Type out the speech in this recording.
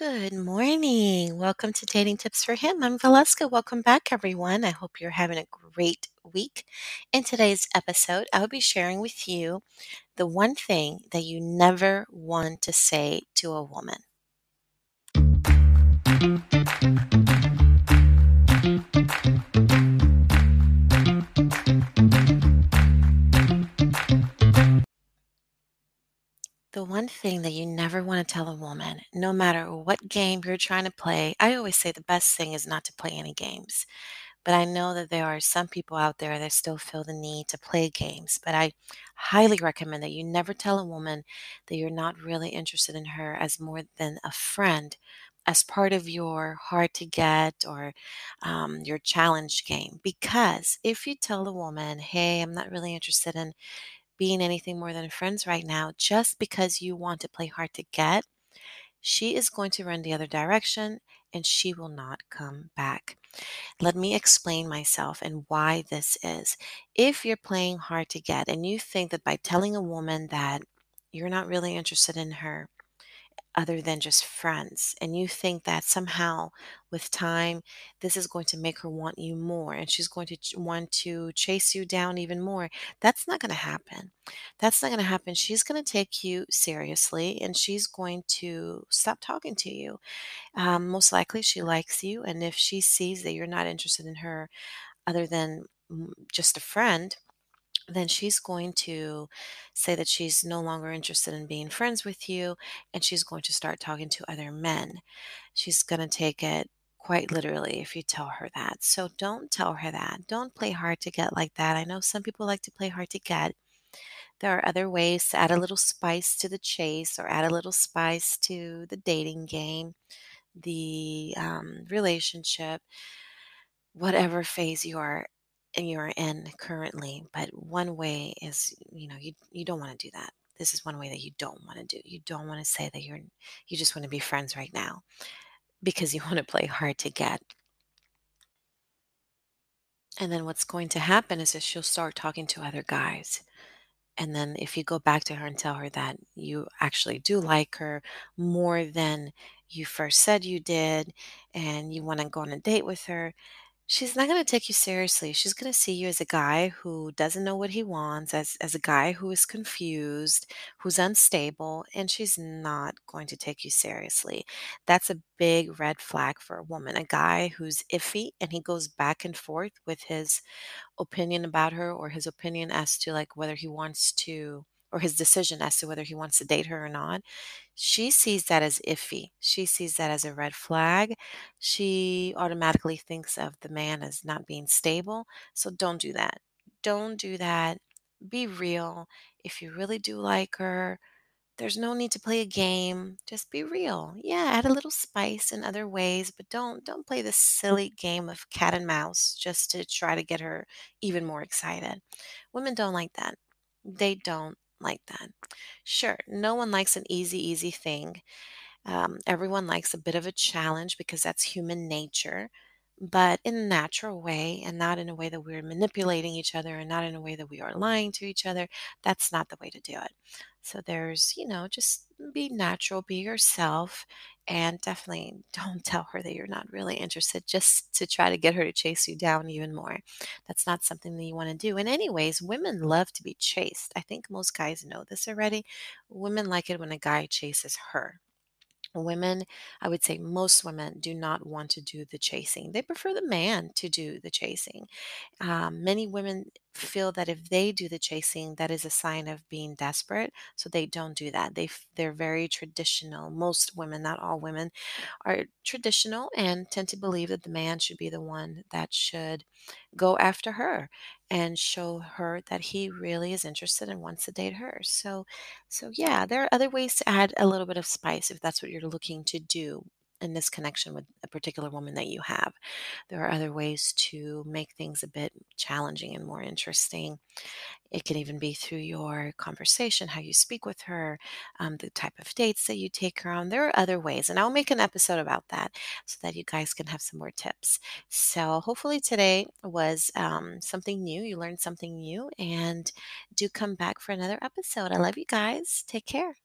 Good morning. Welcome to Dating Tips for Him. I'm Valeska. Welcome back, everyone. I hope you're having a great week. In today's episode, I'll be sharing with you the one thing that you never want to say to a woman. Thing that you never want to tell a woman, no matter what game you're trying to play, I always say the best thing is not to play any games. But I know that there are some people out there that still feel the need to play games. But I highly recommend that you never tell a woman that you're not really interested in her as more than a friend, as part of your hard to get or um, your challenge game. Because if you tell a woman, hey, I'm not really interested in being anything more than friends right now just because you want to play hard to get, she is going to run the other direction and she will not come back. Let me explain myself and why this is. If you're playing hard to get and you think that by telling a woman that you're not really interested in her, other than just friends. And you think that somehow with time, this is going to make her want you more and she's going to ch- want to chase you down even more. That's not going to happen. That's not going to happen. She's going to take you seriously and she's going to stop talking to you. Um, most likely, she likes you. And if she sees that you're not interested in her other than mm, just a friend, then she's going to say that she's no longer interested in being friends with you and she's going to start talking to other men. She's going to take it quite literally if you tell her that. So don't tell her that. Don't play hard to get like that. I know some people like to play hard to get. There are other ways to add a little spice to the chase or add a little spice to the dating game, the um, relationship whatever phase you are you're in currently but one way is you know you you don't want to do that. This is one way that you don't want to do you don't want to say that you're you just want to be friends right now because you want to play hard to get. And then what's going to happen is that she'll start talking to other guys. And then if you go back to her and tell her that you actually do like her more than you first said you did and you want to go on a date with her She's not gonna take you seriously. She's gonna see you as a guy who doesn't know what he wants, as as a guy who is confused, who's unstable, and she's not going to take you seriously. That's a big red flag for a woman. A guy who's iffy and he goes back and forth with his opinion about her or his opinion as to like whether he wants to or his decision as to whether he wants to date her or not. She sees that as iffy. She sees that as a red flag. She automatically thinks of the man as not being stable. So don't do that. Don't do that. Be real. If you really do like her, there's no need to play a game. Just be real. Yeah, add a little spice in other ways, but don't don't play this silly game of cat and mouse just to try to get her even more excited. Women don't like that. They don't like that. Sure, no one likes an easy, easy thing. Um, everyone likes a bit of a challenge because that's human nature, but in a natural way and not in a way that we're mm-hmm. manipulating each other and not in a way that we are lying to each other. That's not the way to do it. So there's, you know, just be natural, be yourself, and definitely don't tell her that you're not really interested just to try to get her to chase you down even more. That's not something that you want to do. And, anyways, women love to be chased. I think most guys know this already. Women like it when a guy chases her. Women, I would say most women do not want to do the chasing. They prefer the man to do the chasing. Um, many women feel that if they do the chasing, that is a sign of being desperate. So they don't do that. They they're very traditional. Most women, not all women, are traditional and tend to believe that the man should be the one that should go after her and show her that he really is interested and wants to date her. So so yeah, there are other ways to add a little bit of spice if that's what you're looking to do in this connection with a particular woman that you have. There are other ways to make things a bit challenging and more interesting. It can even be through your conversation, how you speak with her, um, the type of dates that you take her on. There are other ways, and I'll make an episode about that so that you guys can have some more tips. So, hopefully, today was um, something new. You learned something new, and do come back for another episode. I love you guys. Take care.